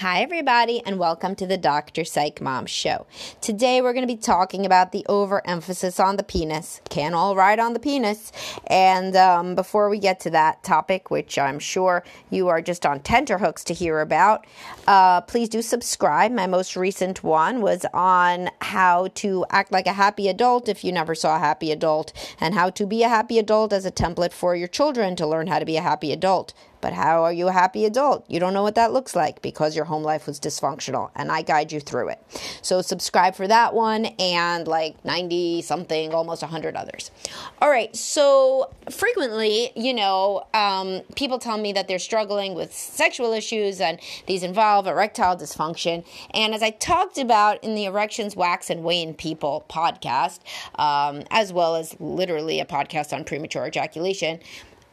Hi, everybody, and welcome to the Dr. Psych Mom Show. Today, we're going to be talking about the overemphasis on the penis. Can all ride on the penis. And um, before we get to that topic, which I'm sure you are just on tenterhooks to hear about, uh, please do subscribe. My most recent one was on how to act like a happy adult if you never saw a happy adult, and how to be a happy adult as a template for your children to learn how to be a happy adult. But how are you a happy adult? You don't know what that looks like because your home life was dysfunctional, and I guide you through it. So, subscribe for that one and like 90 something, almost 100 others. All right, so frequently, you know, um, people tell me that they're struggling with sexual issues and these involve erectile dysfunction. And as I talked about in the Erections, Wax, and Wane People podcast, um, as well as literally a podcast on premature ejaculation,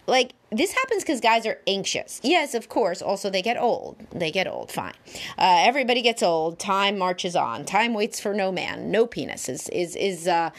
like this happens because guys are anxious. Yes, of course. Also, they get old. They get old. Fine. Uh, everybody gets old. Time marches on. Time waits for no man. No penis is is is uh,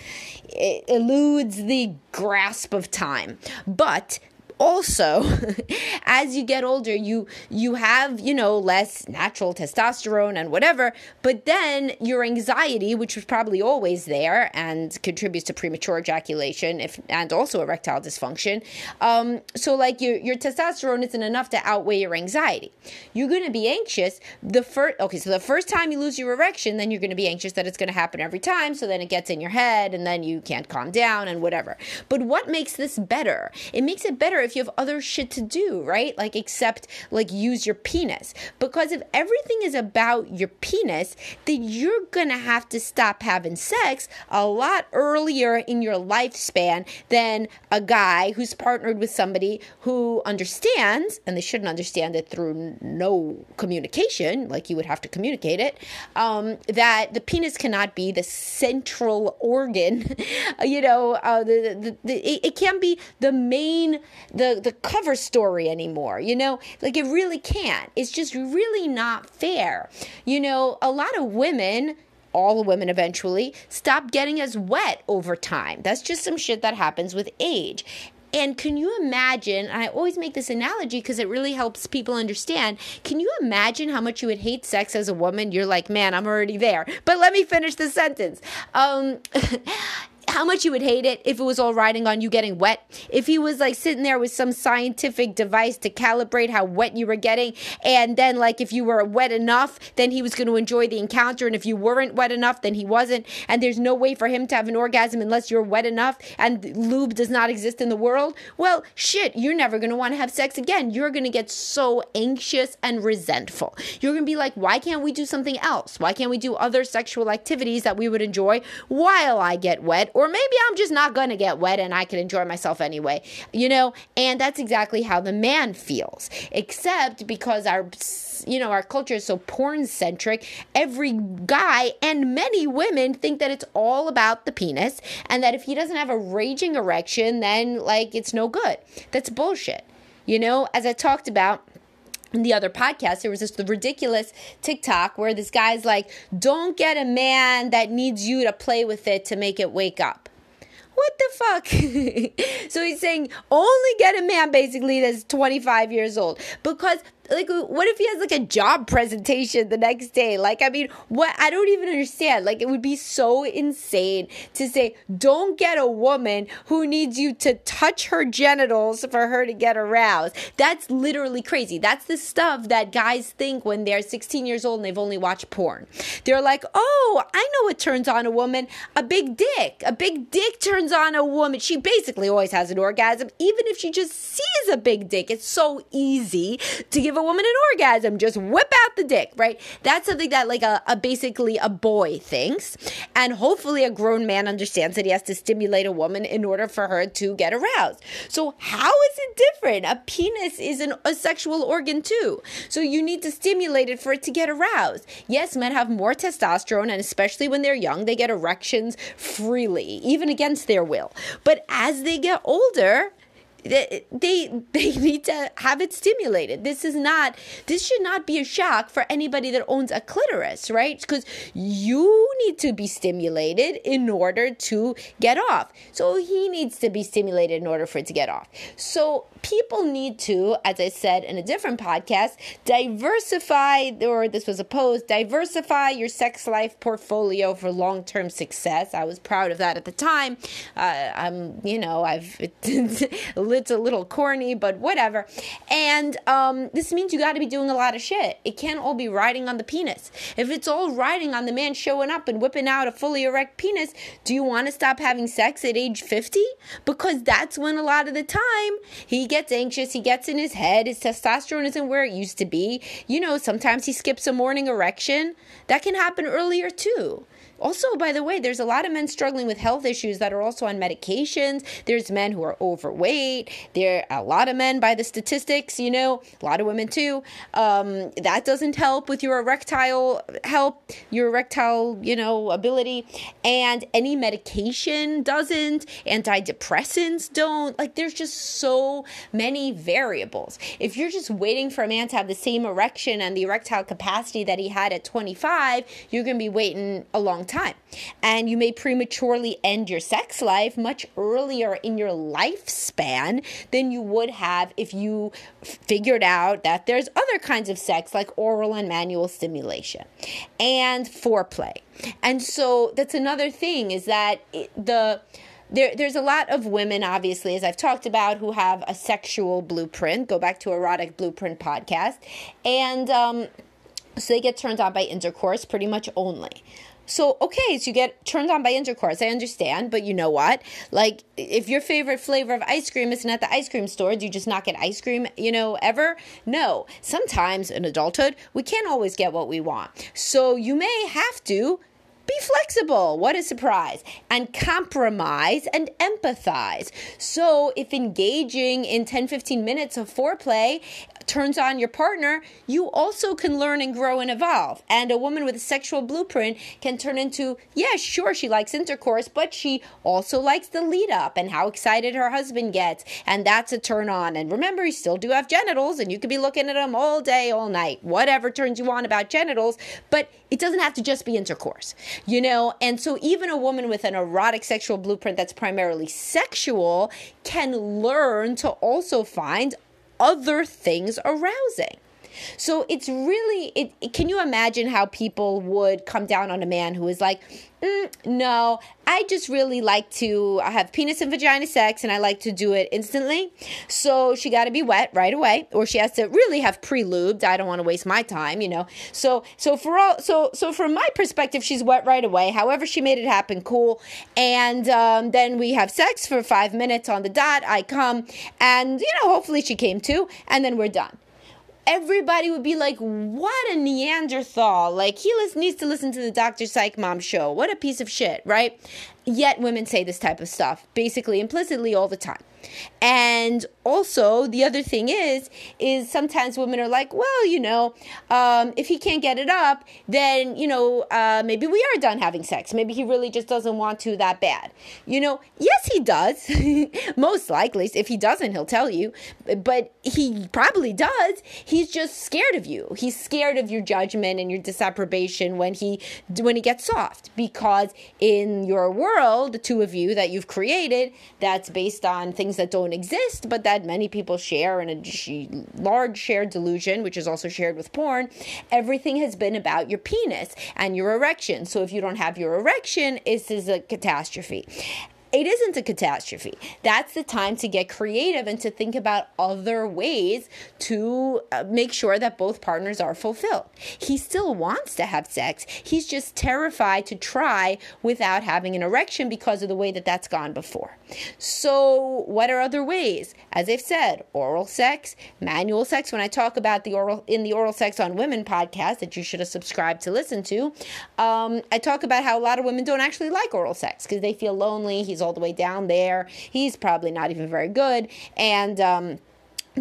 eludes the grasp of time. But also as you get older you you have you know less natural testosterone and whatever but then your anxiety which was probably always there and contributes to premature ejaculation if and also erectile dysfunction um, so like your your testosterone isn't enough to outweigh your anxiety. You're going to be anxious the first okay so the first time you lose your erection then you're going to be anxious that it's going to happen every time so then it gets in your head and then you can't calm down and whatever. But what makes this better? It makes it better if you have other shit to do, right? Like, except like use your penis. Because if everything is about your penis, then you're gonna have to stop having sex a lot earlier in your lifespan than a guy who's partnered with somebody who understands, and they shouldn't understand it through no communication, like you would have to communicate it, um, that the penis cannot be the central organ, you know, uh, the, the, the, it, it can't be the main, the, the cover story anymore. You know, like it really can't. It's just really not fair. You know, a lot of women all the women eventually stop getting as wet over time. That's just some shit that happens with age. And can you imagine? I always make this analogy because it really helps people understand. Can you imagine how much you would hate sex as a woman? You're like, man, I'm already there. But let me finish the sentence. Um, how much you would hate it if it was all riding on you getting wet. If he was like sitting there with some scientific device to calibrate how wet you were getting, and then like if you were wet enough, then he was going to enjoy the encounter, and if you weren't wet enough, then he wasn't. And there's no way for him to have an orgasm unless you're wet enough, and lube does not exist in the world. Well, shit, you're never going to want to have sex again. You're going to get so anxious and resentful. You're going to be like, why can't we do something else? Why can't we do other sexual activities that we would enjoy while I get wet? Or maybe I'm just not going to get wet and I can enjoy myself anyway, you know? And that's exactly how the man feels. Except because our you know, our culture is so porn centric, every guy and many women think that it's all about the penis and that if he doesn't have a raging erection, then like it's no good. That's bullshit. You know, as I talked about, in the other podcast, there was this the ridiculous TikTok where this guy's like, don't get a man that needs you to play with it to make it wake up. What the fuck? so he's saying only get a man basically that's 25 years old because like what if he has like a job presentation the next day? Like i mean what i don't even understand. Like it would be so insane to say don't get a woman who needs you to touch her genitals for her to get aroused. That's literally crazy. That's the stuff that guys think when they're 16 years old and they've only watched porn. They're like oh i know what turns on a woman. A big dick. A big dick turns on a woman. She basically always has an orgasm even if she just sees a big dick. It's so easy to give a woman an orgasm. Just whip out the dick, right? That's something that like a, a basically a boy thinks. And hopefully a grown man understands that he has to stimulate a woman in order for her to get aroused. So how is it different? A penis is an, a sexual organ too. So you need to stimulate it for it to get aroused. Yes, men have more testosterone and especially when they're young, they get erections freely, even against their will. But as they get older, they they need to have it stimulated. This is not this should not be a shock for anybody that owns a clitoris, right? Because you need to be stimulated in order to get off. So he needs to be stimulated in order for it to get off. So people need to, as I said in a different podcast, diversify, or this was a post, diversify your sex life portfolio for long term success. I was proud of that at the time. Uh, I'm, you know, I've, it's a little corny, but whatever. And um, this means you got to be doing a lot of shit. It can't all be riding on the penis. If it's all riding on the man showing up and whipping out a fully erect penis, do you want to stop having sex at age 50? Because that's when a lot of the time he gets anxious, he gets in his head, his testosterone isn't where it used to be. You know, sometimes he skips a morning erection. That can happen earlier too. Also, by the way, there's a lot of men struggling with health issues that are also on medications. There's men who are overweight. There are a lot of men, by the statistics, you know, a lot of women too. Um, that doesn't help with your erectile help, your erectile, you know, ability. And any medication doesn't. Antidepressants don't. Like, there's just so many variables. If you're just waiting for a man to have the same erection and the erectile capacity that he had at 25, you're going to be waiting a long time. And you may prematurely end your sex life much earlier in your lifespan than you would have if you figured out that there's other kinds of sex like oral and manual stimulation and foreplay. And so that's another thing is that the there, there's a lot of women, obviously, as I've talked about, who have a sexual blueprint. Go back to Erotic Blueprint podcast. And um, so they get turned on by intercourse pretty much only. So, okay, so you get turned on by intercourse. I understand, but you know what? Like, if your favorite flavor of ice cream isn't at the ice cream store, do you just not get ice cream, you know, ever? No. Sometimes in adulthood, we can't always get what we want. So, you may have to be flexible. What a surprise. And compromise and empathize. So, if engaging in 10 15 minutes of foreplay turns on your partner, you also can learn and grow and evolve. And a woman with a sexual blueprint can turn into, yeah, sure, she likes intercourse, but she also likes the lead up and how excited her husband gets. And that's a turn on. And remember, you still do have genitals and you could be looking at them all day, all night, whatever turns you on about genitals, but it doesn't have to just be intercourse, you know? And so even a woman with an erotic sexual blueprint that's primarily sexual can learn to also find other things arousing. So it's really it, it, can you imagine how people would come down on a man who is like mm, no, I just really like to I have penis and vagina sex and I like to do it instantly. So she got to be wet right away or she has to really have pre-lubed. I don't want to waste my time, you know. So so for all so so from my perspective she's wet right away. However she made it happen cool. And um, then we have sex for 5 minutes on the dot. I come and you know hopefully she came too and then we're done everybody would be like, what a Neanderthal. Like, he needs to listen to the Dr. Psych Mom show. What a piece of shit, right? Yet women say this type of stuff, basically implicitly all the time. And also, the other thing is, is sometimes women are like, well, you know, um, if he can't get it up, then you know, uh, maybe we are done having sex. Maybe he really just doesn't want to that bad. You know, yes, he does. Most likely, if he doesn't, he'll tell you. But he probably does. He's just scared of you. He's scared of your judgment and your disapprobation when he when he gets soft. Because in your world, the two of you that you've created, that's based on things that don't exist, but that many people share in a large shared delusion, which is also shared with porn. Everything has been about your penis and your erection. So if you don't have your erection, this is a catastrophe it isn't a catastrophe. That's the time to get creative and to think about other ways to uh, make sure that both partners are fulfilled. He still wants to have sex. He's just terrified to try without having an erection because of the way that that's gone before. So, what are other ways? As I've said, oral sex, manual sex. When I talk about the oral in the oral sex on women podcast that you should have subscribed to listen to, um, I talk about how a lot of women don't actually like oral sex because they feel lonely. He's all the way down there. He's probably not even very good. And, um,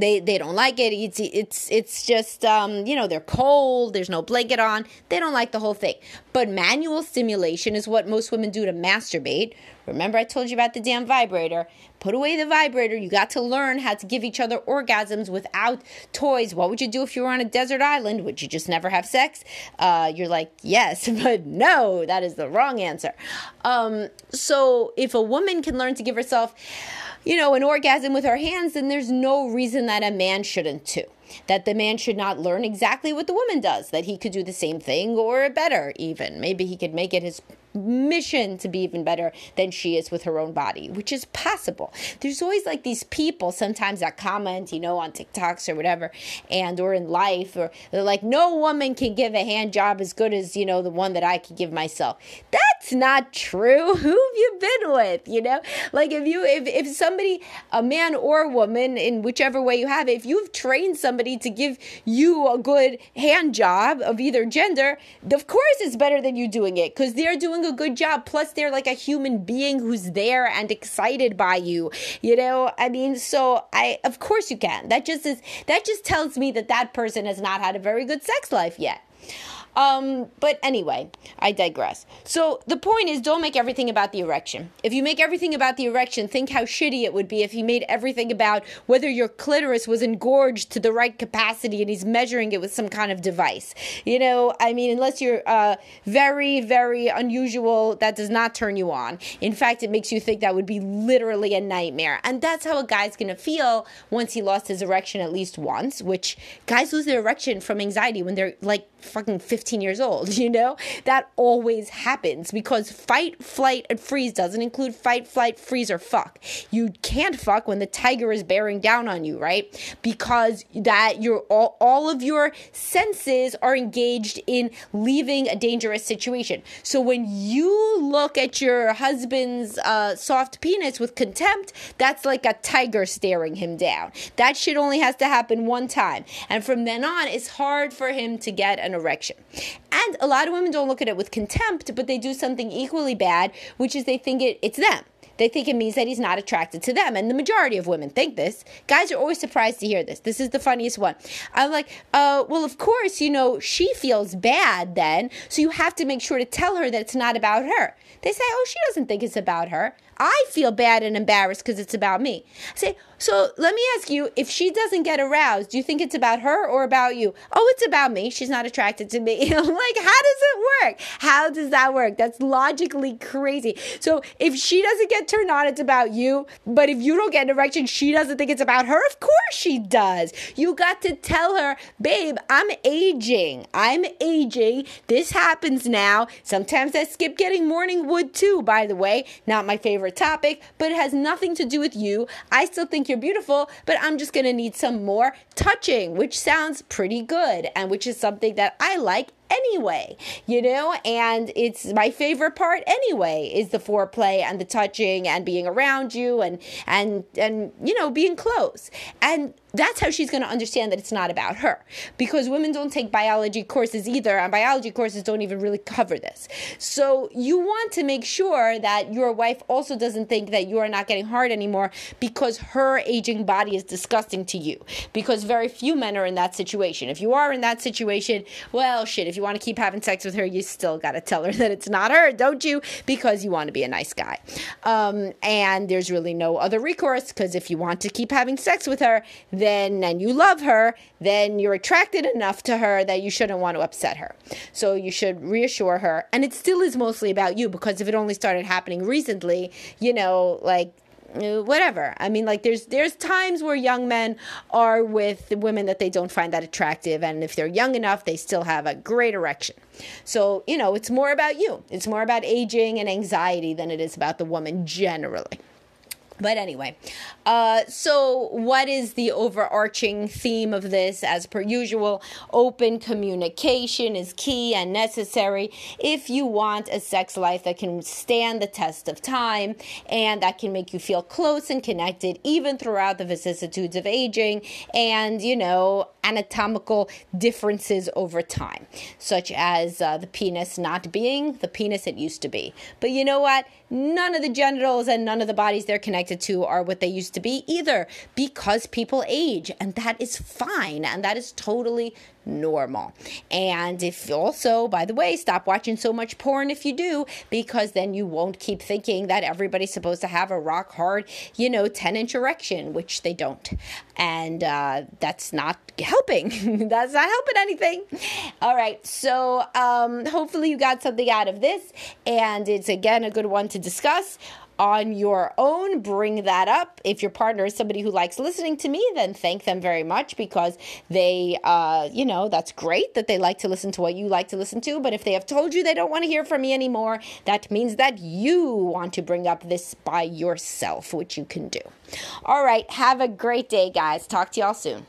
they they don't like it. It's it's it's just um, you know they're cold there's no blanket on. They don't like the whole thing. But manual stimulation is what most women do to masturbate. Remember i told you about the damn vibrator? Put away the vibrator. You got to learn how to give each other orgasms without toys. What would you do if you were on a desert island? Would you just never have sex? Uh, you're like yes but no that is the wrong answer. Um, so if a woman can learn to give herself you know, an orgasm with her hands, then there's no reason that a man shouldn't too. That the man should not learn exactly what the woman does, that he could do the same thing or better, even. Maybe he could make it his mission to be even better than she is with her own body, which is possible. There's always like these people sometimes that comment, you know, on TikToks or whatever, and or in life, or they're like, no woman can give a hand job as good as, you know, the one that I could give myself. That's not true. Who have you been with? You know? Like if you if if somebody, a man or a woman, in whichever way you have if you've trained somebody to give you a good hand job of either gender, of course it's better than you doing it because they're doing a good job. Plus, they're like a human being who's there and excited by you. You know, I mean, so I, of course, you can. That just is, that just tells me that that person has not had a very good sex life yet. Um, but anyway, I digress. So the point is, don't make everything about the erection. If you make everything about the erection, think how shitty it would be if he made everything about whether your clitoris was engorged to the right capacity and he's measuring it with some kind of device. You know, I mean, unless you're uh, very, very unusual, that does not turn you on. In fact, it makes you think that would be literally a nightmare. And that's how a guy's gonna feel once he lost his erection at least once, which guys lose their erection from anxiety when they're like fucking 15 years old, you know? That always happens because fight, flight, and freeze doesn't include fight, flight, freeze, or fuck. You can't fuck when the tiger is bearing down on you, right? Because that your all, all of your senses are engaged in leaving a dangerous situation. So when you look at your husband's uh, soft penis with contempt, that's like a tiger staring him down. That shit only has to happen one time. And from then on, it's hard for him to get an erection. And a lot of women don't look at it with contempt, but they do something equally bad, which is they think it, it's them. They think it means that he's not attracted to them. And the majority of women think this. Guys are always surprised to hear this. This is the funniest one. I'm like, uh, well, of course, you know, she feels bad then. So you have to make sure to tell her that it's not about her. They say, oh, she doesn't think it's about her. I feel bad and embarrassed because it's about me. I say, so let me ask you if she doesn't get aroused, do you think it's about her or about you? Oh, it's about me. She's not attracted to me. I'm like, how does it work? How does that work? That's logically crazy. So if she doesn't get turned on, it's about you. But if you don't get an erection, she doesn't think it's about her. Of course she does. You got to tell her, babe, I'm aging. I'm aging. This happens now. Sometimes I skip getting morning wood too, by the way. Not my favorite topic, but it has nothing to do with you. I still think you're beautiful, but I'm just to need some more touching, which sounds pretty good and which is something that I like anyway, you know? And it's my favorite part anyway is the foreplay and the touching and being around you and and and you know, being close. And that's how she's going to understand that it's not about her because women don't take biology courses either and biology courses don't even really cover this so you want to make sure that your wife also doesn't think that you are not getting hard anymore because her aging body is disgusting to you because very few men are in that situation if you are in that situation well shit if you want to keep having sex with her you still got to tell her that it's not her don't you because you want to be a nice guy um, and there's really no other recourse because if you want to keep having sex with her then and you love her, then you're attracted enough to her that you shouldn't want to upset her. So you should reassure her. And it still is mostly about you because if it only started happening recently, you know, like Uh, whatever. I mean like there's there's times where young men are with women that they don't find that attractive and if they're young enough they still have a great erection. So you know it's more about you. It's more about aging and anxiety than it is about the woman generally but anyway, uh, so what is the overarching theme of this? As per usual, open communication is key and necessary if you want a sex life that can stand the test of time and that can make you feel close and connected even throughout the vicissitudes of aging and, you know, anatomical differences over time, such as uh, the penis not being the penis it used to be. But you know what? None of the genitals and none of the bodies they're connected attracted to are what they used to be either because people age and that is fine and that is totally normal. And if also, by the way, stop watching so much porn if you do, because then you won't keep thinking that everybody's supposed to have a rock hard, you know, 10 inch erection, which they don't. And uh, that's not helping. that's not helping anything. All right. So um, hopefully you got something out of this. And it's again a good one to discuss on your own, bring that up. If your partner is somebody who likes listening to me, then thank them very much because they, uh, you know, that's great that they like to listen to what you like to listen to. But if they have told you they don't want to hear from me anymore, that means that you want to bring up this by yourself, which you can do. All right. Have a great day, guys. Talk to y'all soon.